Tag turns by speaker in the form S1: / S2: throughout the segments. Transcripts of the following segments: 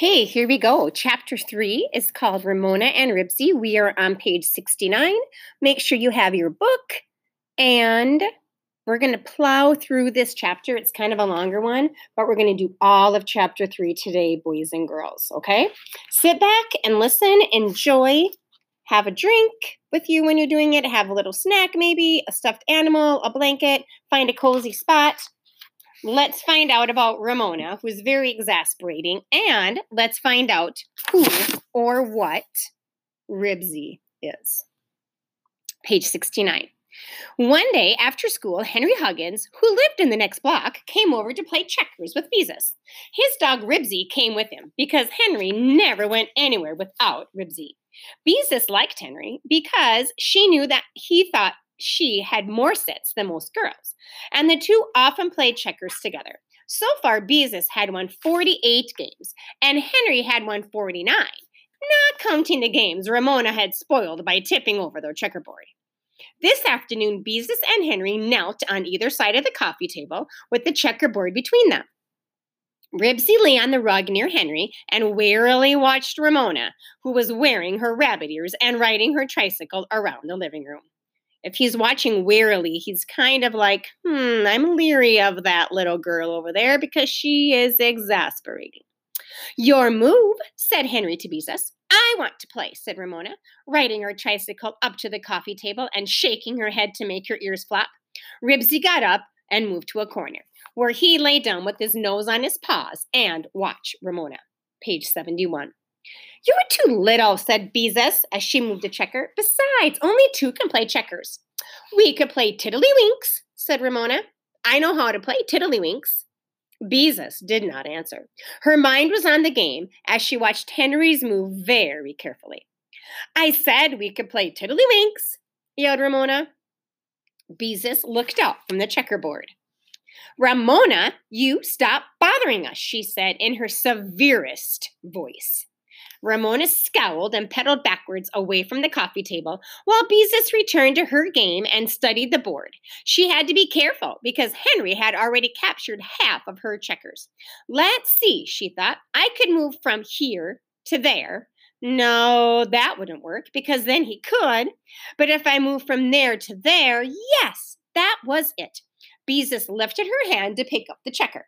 S1: Hey, here we go. Chapter three is called Ramona and Ribsy. We are on page 69. Make sure you have your book, and we're going to plow through this chapter. It's kind of a longer one, but we're going to do all of chapter three today, boys and girls. Okay? Sit back and listen, enjoy, have a drink with you when you're doing it, have a little snack, maybe a stuffed animal, a blanket, find a cozy spot Let's find out about Ramona, who's very exasperating, and let's find out who or what Ribsy is. Page 69. One day after school, Henry Huggins, who lived in the next block, came over to play checkers with Beezus. His dog Ribsy came with him because Henry never went anywhere without Ribsy. Beezus liked Henry because she knew that he thought she had more sets than most girls, and the two often played checkers together. So far, Beezus had won 48 games, and Henry had won 49, not counting the games Ramona had spoiled by tipping over their checkerboard. This afternoon, Beezus and Henry knelt on either side of the coffee table with the checkerboard between them. Ribsy lay on the rug near Henry and warily watched Ramona, who was wearing her rabbit ears and riding her tricycle around the living room if he's watching warily, he's kind of like, hmm, I'm leery of that little girl over there because she is exasperating. Your move, said Henry to Beezus. I want to play, said Ramona, riding her tricycle up to the coffee table and shaking her head to make her ears flap. Ribsy got up and moved to a corner, where he lay down with his nose on his paws and watched Ramona. Page 71. You're too little, said Beezus as she moved a checker. Besides, only two can play checkers. We could play tiddlywinks, said Ramona. I know how to play tiddlywinks. Beezus did not answer. Her mind was on the game as she watched Henry's move very carefully. I said we could play tiddlywinks, yelled Ramona. Beezus looked up from the checkerboard. Ramona, you stop bothering us, she said in her severest voice. Ramona scowled and pedaled backwards away from the coffee table while Beezus returned to her game and studied the board. She had to be careful because Henry had already captured half of her checkers. Let's see, she thought. I could move from here to there. No, that wouldn't work because then he could. But if I move from there to there, yes, that was it. Beezus lifted her hand to pick up the checker.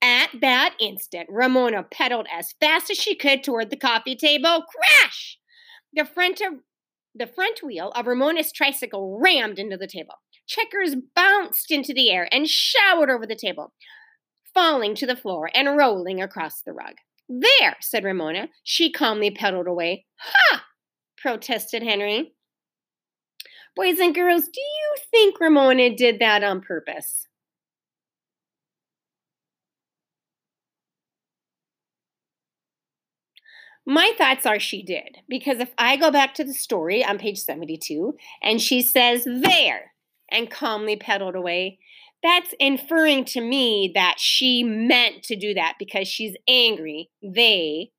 S1: At that instant, Ramona pedaled as fast as she could toward the coffee table. Crash! The front of the front wheel of Ramona's tricycle rammed into the table. Checkers bounced into the air and showered over the table, falling to the floor and rolling across the rug. There, said Ramona. She calmly pedaled away. Ha! protested Henry. Boys and girls, do you think Ramona did that on purpose? My thoughts are she did. Because if I go back to the story on page 72 and she says, there, and calmly pedaled away, that's inferring to me that she meant to do that because she's angry. They,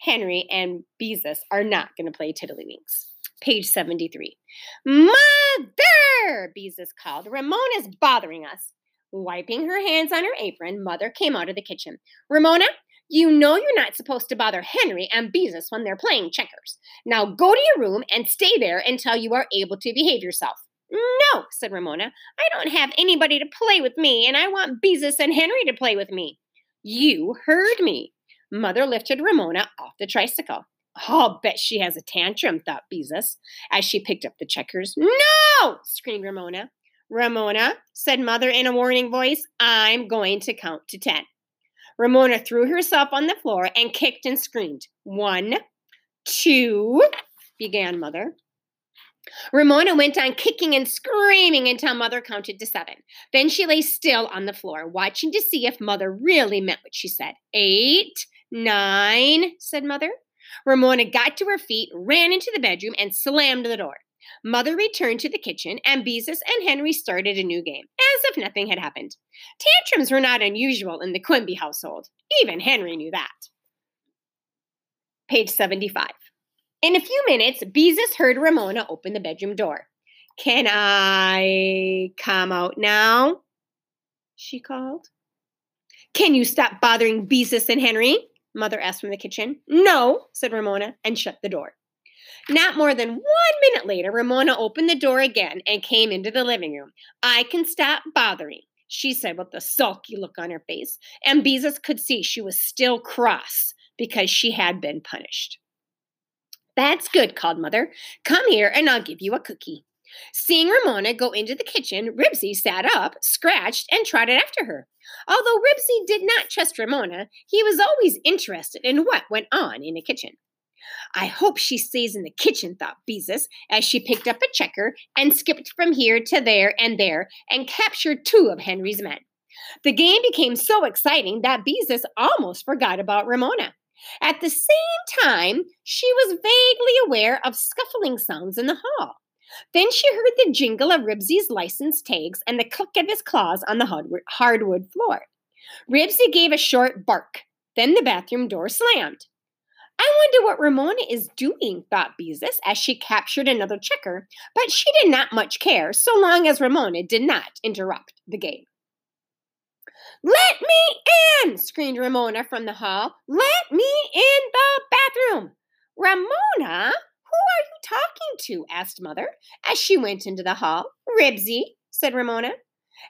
S1: Henry and Beezus, are not going to play Tiddlywinks page 73. Mother! Beezus called. Ramona is bothering us. Wiping her hands on her apron, Mother came out of the kitchen. Ramona, you know you're not supposed to bother Henry and Beezus when they're playing checkers. Now go to your room and stay there until you are able to behave yourself. No, said Ramona. I don't have anybody to play with me, and I want Beezus and Henry to play with me. You heard me. Mother lifted Ramona off the tricycle. I'll bet she has a tantrum, thought Beezus as she picked up the checkers. No! screamed Ramona. Ramona, said Mother in a warning voice, I'm going to count to ten. Ramona threw herself on the floor and kicked and screamed. One, two, began Mother. Ramona went on kicking and screaming until Mother counted to seven. Then she lay still on the floor, watching to see if Mother really meant what she said. Eight, nine, said Mother. Ramona got to her feet, ran into the bedroom, and slammed the door. Mother returned to the kitchen, and Beezus and Henry started a new game, as if nothing had happened. Tantrums were not unusual in the Quimby household. Even Henry knew that. Page 75. In a few minutes, Beezus heard Ramona open the bedroom door. Can I come out now? She called. Can you stop bothering Beezus and Henry? Mother asked from the kitchen. No, said Ramona and shut the door. Not more than one minute later, Ramona opened the door again and came into the living room. I can stop bothering, she said with a sulky look on her face, and Beezus could see she was still cross because she had been punished. That's good, called Mother. Come here and I'll give you a cookie. Seeing Ramona go into the kitchen, Ribsy sat up, scratched, and trotted after her. Although Ribsy did not trust Ramona, he was always interested in what went on in the kitchen. I hope she stays in the kitchen, thought Beezus, as she picked up a checker and skipped from here to there and there and captured two of Henry's men. The game became so exciting that Beezus almost forgot about Ramona. At the same time, she was vaguely aware of scuffling sounds in the hall. Then she heard the jingle of Ribsy's license tags and the click of his claws on the hardwood floor. Ribsy gave a short bark. Then the bathroom door slammed. I wonder what Ramona is doing, thought Beezus as she captured another checker, but she did not much care so long as Ramona did not interrupt the game. Let me in! screamed Ramona from the hall. Let me in the bathroom! Ramona, who are you talking to? asked Mother as she went into the hall. Ribsy, said Ramona,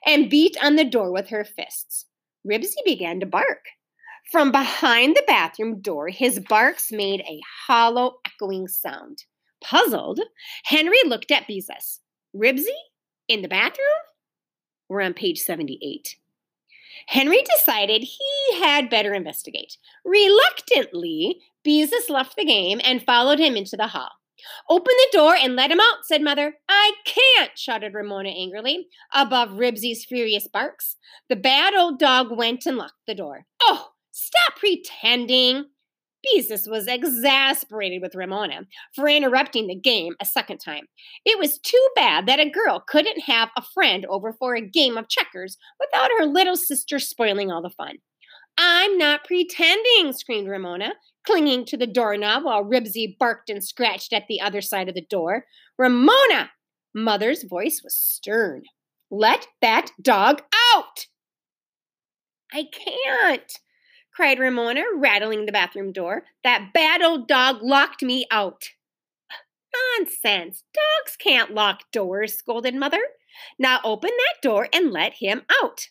S1: and beat on the door with her fists. Ribsy began to bark. From behind the bathroom door, his barks made a hollow, echoing sound. Puzzled, Henry looked at Beezus. Ribsy? In the bathroom? We're on page 78. Henry decided he had better investigate. Reluctantly, Beezus left the game and followed him into the hall. Open the door and let him out, said Mother. I can't, shouted Ramona angrily, above Ribsy's furious barks. The bad old dog went and locked the door. Oh, Stop pretending. Beezus was exasperated with Ramona for interrupting the game a second time. It was too bad that a girl couldn't have a friend over for a game of checkers without her little sister spoiling all the fun. I'm not pretending, screamed Ramona, clinging to the doorknob while Ribsy barked and scratched at the other side of the door. Ramona! Mother's voice was stern. Let that dog out! I can't, cried Ramona, rattling the bathroom door. That bad old dog locked me out. Nonsense. Dogs can't lock doors, scolded Mother. Now open that door and let him out.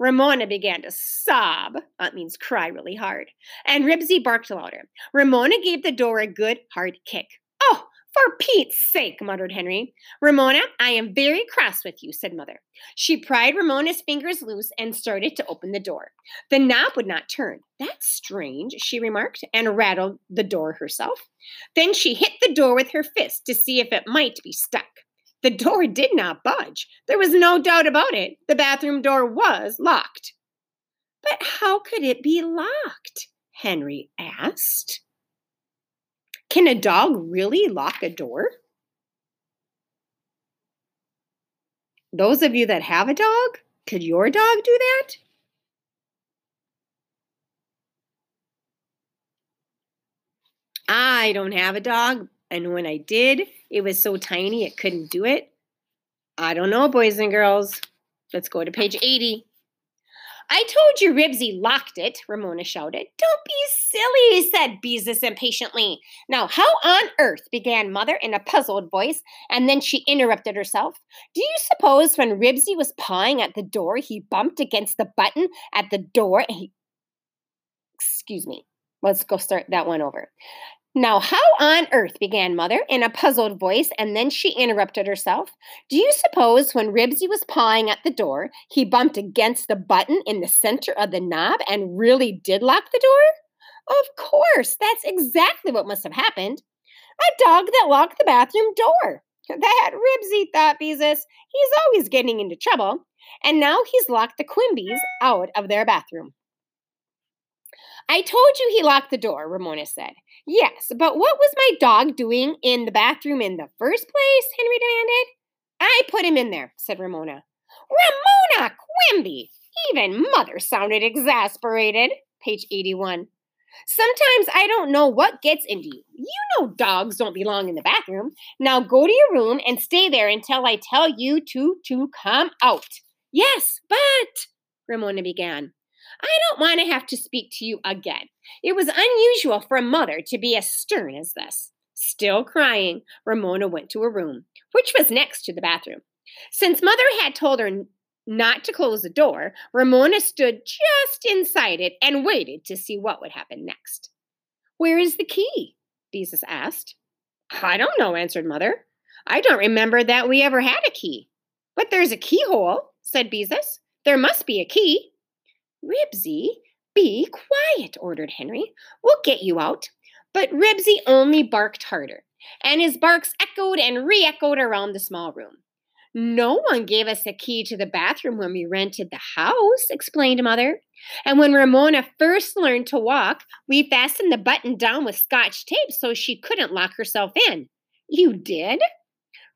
S1: Ramona began to sob, uh, that means cry really hard, and Ribsy barked louder. Ramona gave the door a good hard kick. Oh, for Pete's sake, muttered Henry. Ramona, I am very cross with you, said Mother. She pried Ramona's fingers loose and started to open the door. The knob would not turn. That's strange, she remarked, and rattled the door herself. Then she hit the door with her fist to see if it might be stuck. The door did not budge. There was no doubt about it. The bathroom door was locked. But how could it be locked? Henry asked. Can a dog really lock a door? Those of you that have a dog, could your dog do that? I don't have a dog, and when I did, it was so tiny it couldn't do it. I don't know, boys and girls. Let's go to page 80. I told you Ribsy locked it, Ramona shouted. Don't be silly, said Beezus impatiently. Now, how on earth, began Mother in a puzzled voice, and then she interrupted herself. Do you suppose when Ribsy was pawing at the door, he bumped against the button at the door and he. Excuse me. Let's go start that one over. Now, how on earth, began Mother in a puzzled voice, and then she interrupted herself. Do you suppose when Ribsy was pawing at the door, he bumped against the button in the center of the knob and really did lock the door? Of course, that's exactly what must have happened. A dog that locked the bathroom door. That Ribsy, thought Beezus. He's always getting into trouble. And now he's locked the Quimbys out of their bathroom. I told you he locked the door, Ramona said. Yes, but what was my dog doing in the bathroom in the first place? Henry demanded. I put him in there, said Ramona. Ramona Quimby! Even mother sounded exasperated. Page 81. Sometimes I don't know what gets into you. You know dogs don't belong in the bathroom. Now go to your room and stay there until I tell you to to come out. Yes, but Ramona began. I don't want to have to speak to you again. It was unusual for a mother to be as stern as this. Still crying, Ramona went to her room, which was next to the bathroom. Since mother had told her not to close the door, Ramona stood just inside it and waited to see what would happen next. Where is the key? Beezus asked. I don't know, answered Mother. I don't remember that we ever had a key. But there's a keyhole, said Beezus. There must be a key. Ribsy, be quiet, ordered Henry. We'll get you out. But Ribsy only barked harder, and his barks echoed and re echoed around the small room. No one gave us a key to the bathroom when we rented the house, explained Mother. And when Ramona first learned to walk, we fastened the button down with scotch tape so she couldn't lock herself in. You did?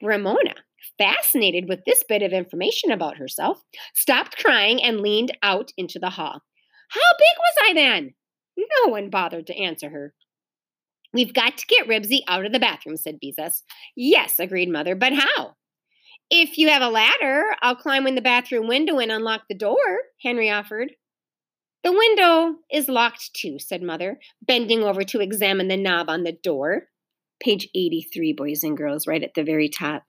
S1: Ramona, fascinated with this bit of information about herself, stopped crying and leaned out into the hall. How big was I then? No one bothered to answer her. We've got to get Ribsy out of the bathroom, said Beezus. Yes, agreed Mother, but how? If you have a ladder, I'll climb in the bathroom window and unlock the door, Henry offered. The window is locked too, said Mother, bending over to examine the knob on the door. Page 83, boys and girls, right at the very top.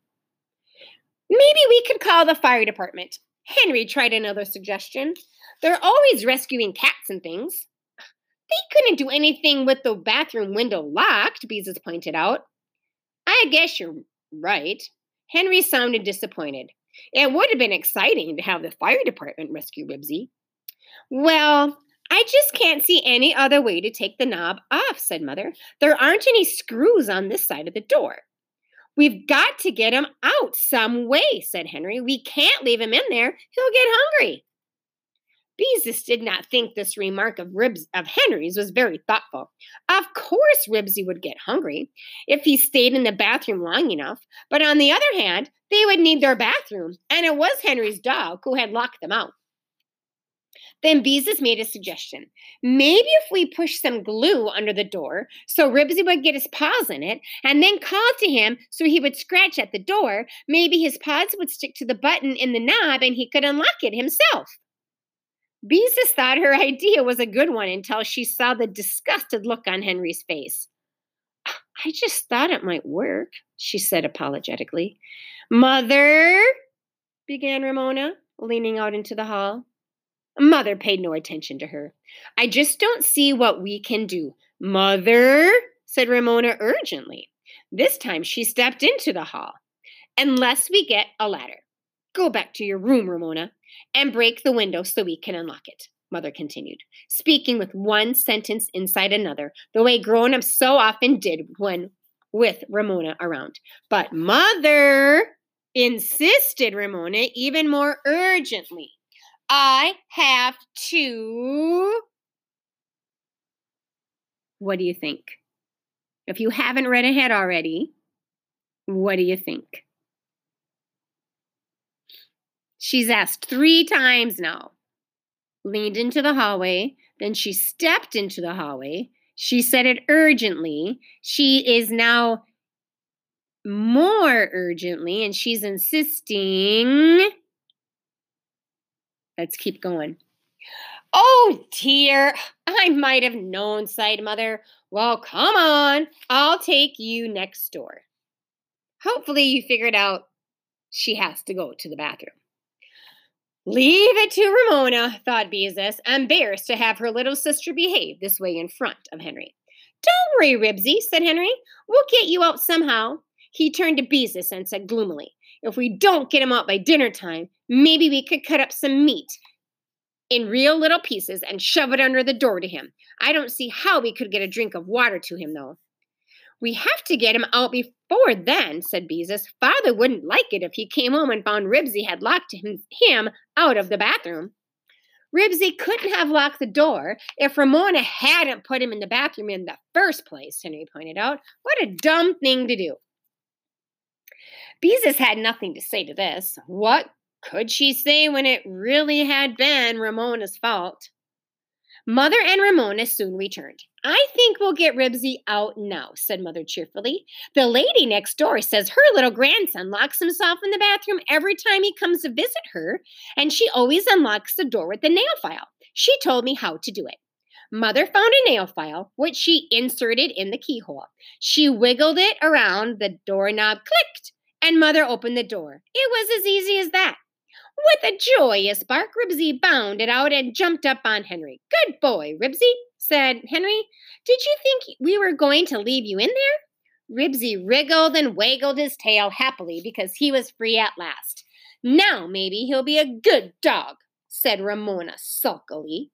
S1: Maybe we could call the fire department. Henry tried another suggestion. They're always rescuing cats and things. They couldn't do anything with the bathroom window locked, Beezus pointed out. I guess you're right. Henry sounded disappointed. It would have been exciting to have the fire department rescue Ribsy. Well, I just can't see any other way to take the knob off, said Mother. There aren't any screws on this side of the door. We've got to get him out some way, said Henry. We can't leave him in there. He'll get hungry. Beezus did not think this remark of Ribs of Henry's was very thoughtful. Of course Ribsy would get hungry if he stayed in the bathroom long enough, but on the other hand, they would need their bathroom, and it was Henry's dog who had locked them out. Then Beezus made a suggestion. Maybe if we push some glue under the door so Ribsy would get his paws in it and then call to him so he would scratch at the door, maybe his paws would stick to the button in the knob and he could unlock it himself. Beezus thought her idea was a good one until she saw the disgusted look on Henry's face. I just thought it might work, she said apologetically. Mother, began Ramona, leaning out into the hall. Mother paid no attention to her. I just don't see what we can do. Mother, said Ramona urgently. This time she stepped into the hall. Unless we get a ladder. Go back to your room, Ramona, and break the window so we can unlock it, Mother continued, speaking with one sentence inside another, the way grown ups so often did when with Ramona around. But Mother insisted Ramona even more urgently. I have to. What do you think? If you haven't read ahead already, what do you think? She's asked three times now. Leaned into the hallway, then she stepped into the hallway. She said it urgently. She is now more urgently, and she's insisting. Let's keep going. Oh dear, I might have known, sighed Mother. Well, come on, I'll take you next door. Hopefully, you figured out she has to go to the bathroom. Leave it to Ramona, thought Beezus, embarrassed to have her little sister behave this way in front of Henry. Don't worry, Ribsy, said Henry. We'll get you out somehow. He turned to Beezus and said gloomily, If we don't get him out by dinner time, maybe we could cut up some meat in real little pieces and shove it under the door to him. I don't see how we could get a drink of water to him, though. We have to get him out before then, said Beezus. Father wouldn't like it if he came home and found Ribsy had locked him, him out of the bathroom. Ribsy couldn't have locked the door if Ramona hadn't put him in the bathroom in the first place, Henry pointed out. What a dumb thing to do. Beezus had nothing to say to this. What could she say when it really had been Ramona's fault? Mother and Ramona soon returned. I think we'll get Ribsy out now, said Mother cheerfully. The lady next door says her little grandson locks himself in the bathroom every time he comes to visit her, and she always unlocks the door with the nail file. She told me how to do it. Mother found a nail file, which she inserted in the keyhole. She wiggled it around, the doorknob clicked, and Mother opened the door. It was as easy as that. With a joyous bark, Ribsy bounded out and jumped up on Henry. Good boy, Ribsy, said Henry. Did you think we were going to leave you in there? Ribsy wriggled and waggled his tail happily because he was free at last. Now maybe he'll be a good dog, said Ramona sulkily.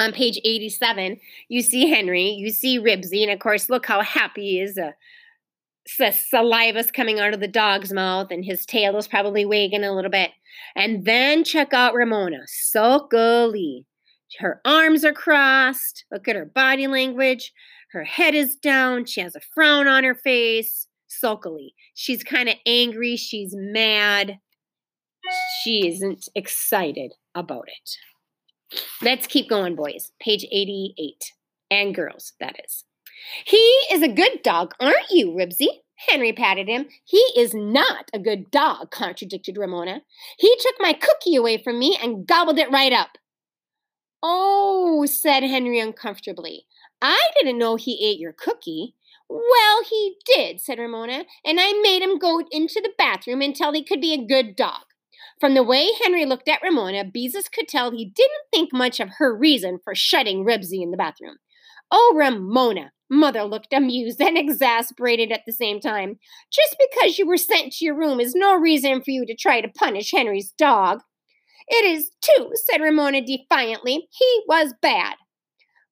S1: On page 87, you see Henry, you see Ribsy, and of course, look how happy he is. Uh, saliva's coming out of the dog's mouth, and his tail is probably wagging a little bit. And then check out Ramona, sulkily. Her arms are crossed. Look at her body language. Her head is down. She has a frown on her face, sulkily. She's kind of angry. She's mad. She isn't excited about it. Let's keep going, boys. Page 88. And girls, that is. He is a good dog, aren't you, Ribsy? Henry patted him. He is not a good dog, contradicted Ramona. He took my cookie away from me and gobbled it right up. Oh, said Henry uncomfortably. I didn't know he ate your cookie. Well, he did, said Ramona, and I made him go into the bathroom until he could be a good dog. From the way Henry looked at Ramona, Beezus could tell he didn't think much of her reason for shutting Ribsy in the bathroom. Oh, Ramona! Mother looked amused and exasperated at the same time. Just because you were sent to your room is no reason for you to try to punish Henry's dog. It is too, said Ramona defiantly. He was bad.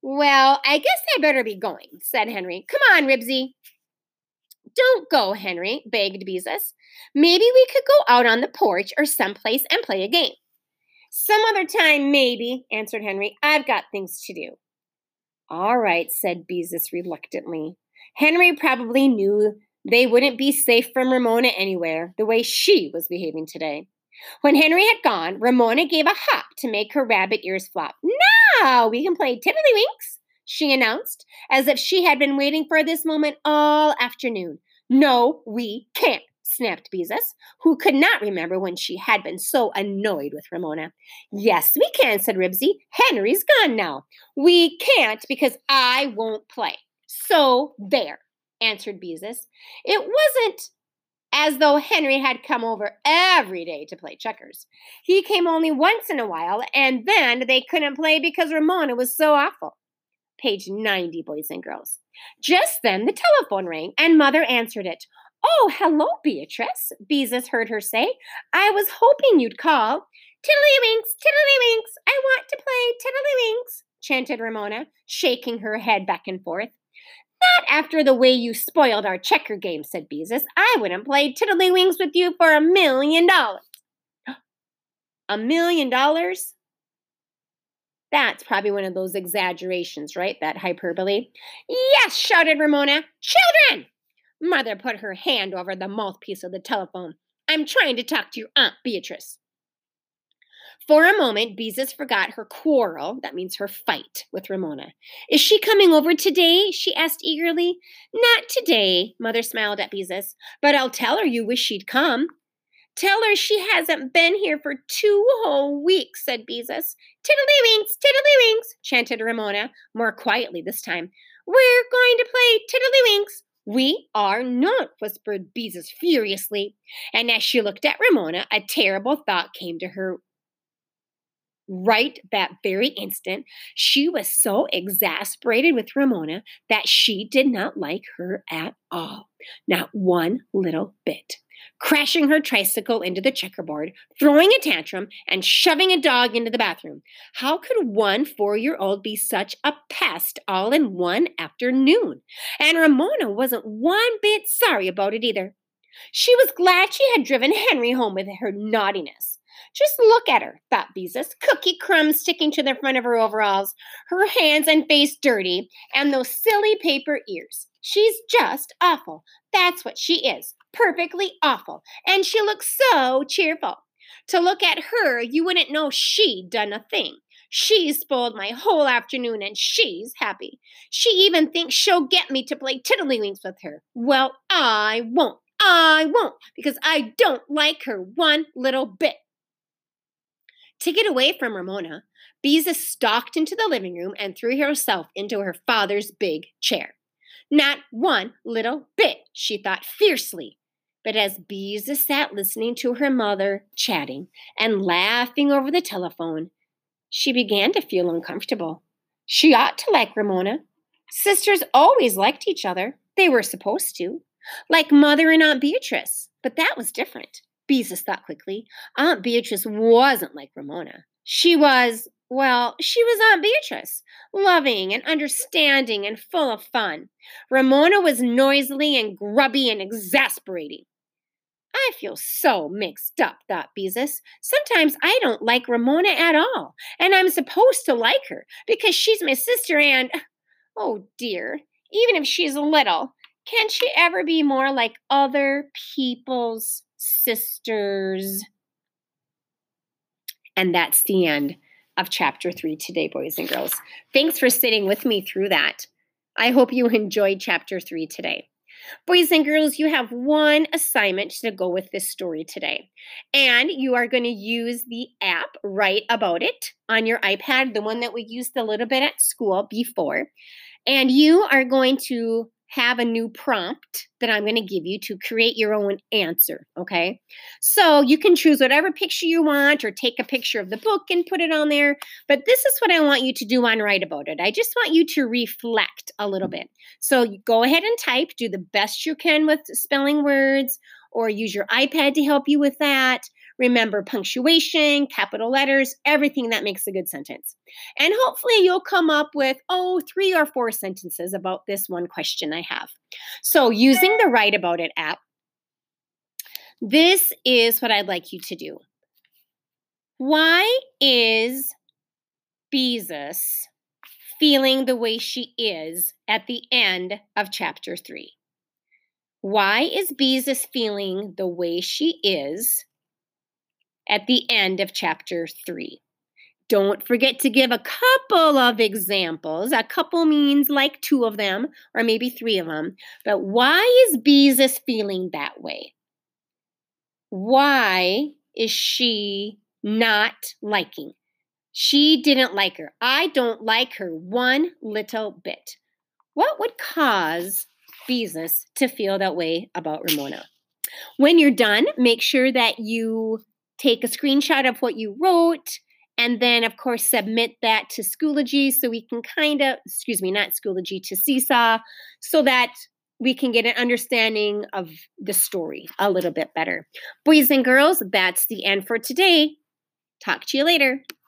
S1: Well, I guess I better be going, said Henry. Come on, Ribsy. Don't go, Henry, begged Beezus. Maybe we could go out on the porch or someplace and play a game. Some other time, maybe, answered Henry. I've got things to do. All right, said Beezus reluctantly. Henry probably knew they wouldn't be safe from Ramona anywhere, the way she was behaving today. When Henry had gone, Ramona gave a hop to make her rabbit ears flop. Now we can play Tiddlywinks, she announced, as if she had been waiting for this moment all afternoon. No, we can't, snapped Beezus, who could not remember when she had been so annoyed with Ramona. Yes, we can, said Ribsy. Henry's gone now. We can't because I won't play. So there, answered Beezus. It wasn't as though Henry had come over every day to play checkers. He came only once in a while, and then they couldn't play because Ramona was so awful page 90, boys and girls. Just then the telephone rang and Mother answered it. Oh, hello, Beatrice, Beezus heard her say. I was hoping you'd call. Tiddlywinks, tiddlywinks, I want to play tiddlywinks, chanted Ramona, shaking her head back and forth. Not after the way you spoiled our checker game, said Beezus. I wouldn't play tiddlywinks with you for a million dollars. A million dollars? That's probably one of those exaggerations, right? That hyperbole. Yes, shouted Ramona. Children! Mother put her hand over the mouthpiece of the telephone. I'm trying to talk to your Aunt Beatrice. For a moment, Beezus forgot her quarrel, that means her fight, with Ramona. Is she coming over today? she asked eagerly. Not today, Mother smiled at Beezus, but I'll tell her you wish she'd come. Tell her she hasn't been here for two whole weeks, said Beezus. Tiddlywinks, tiddlywinks, chanted Ramona, more quietly this time. We're going to play tiddlywinks. We are not, whispered Beezus furiously. And as she looked at Ramona, a terrible thought came to her right that very instant, she was so exasperated with Ramona that she did not like her at all. Not one little bit crashing her tricycle into the checkerboard, throwing a tantrum, and shoving a dog into the bathroom. How could one four year old be such a pest all in one afternoon? And Ramona wasn't one bit sorry about it either. She was glad she had driven Henry home with her naughtiness. Just look at her, thought Beezus, cookie crumbs sticking to the front of her overalls, her hands and face dirty, and those silly paper ears. She's just awful. That's what she is perfectly awful. And she looks so cheerful. To look at her, you wouldn't know she'd done a thing. She's spoiled my whole afternoon and she's happy. She even thinks she'll get me to play tiddlywinks with her. Well, I won't. I won't because I don't like her one little bit. To get away from Ramona, Beezus stalked into the living room and threw herself into her father's big chair. Not one little bit, she thought fiercely. But as Beezus sat listening to her mother chatting and laughing over the telephone, she began to feel uncomfortable. She ought to like Ramona. Sisters always liked each other. They were supposed to. Like Mother and Aunt Beatrice. But that was different. Beezus thought quickly. Aunt Beatrice wasn't like Ramona. She was, well, she was Aunt Beatrice, loving and understanding and full of fun. Ramona was noisily and grubby and exasperating. I feel so mixed up, thought Beezus. Sometimes I don't like Ramona at all, and I'm supposed to like her because she's my sister and, oh dear, even if she's little, can she ever be more like other people's sisters? And that's the end of chapter three today, boys and girls. Thanks for sitting with me through that. I hope you enjoyed chapter three today. Boys and girls, you have one assignment to go with this story today. And you are going to use the app Write About It on your iPad, the one that we used a little bit at school before. And you are going to have a new prompt that I'm going to give you to create your own answer. Okay. So you can choose whatever picture you want or take a picture of the book and put it on there. But this is what I want you to do on Write About It. I just want you to reflect a little bit. So go ahead and type, do the best you can with spelling words, or use your iPad to help you with that. Remember punctuation, capital letters, everything that makes a good sentence. And hopefully you'll come up with, oh, three or four sentences about this one question I have. So using the Write About It app, this is what I'd like you to do. Why is Beezus feeling the way she is at the end of chapter three? Why is Beezus feeling the way she is at the end of chapter three. Don't forget to give a couple of examples. A couple means like two of them or maybe three of them. But why is Beezus feeling that way? Why is she not liking? She didn't like her. I don't like her one little bit. What would cause Beezus to feel that way about Ramona? When you're done, make sure that you take a screenshot of what you wrote, and then, of course, submit that to Schoology so we can kind of, excuse me, not Schoology, to Seesaw, so that we can get an understanding of the story a little bit better. Boys and girls, that's the end for today. Talk to you later.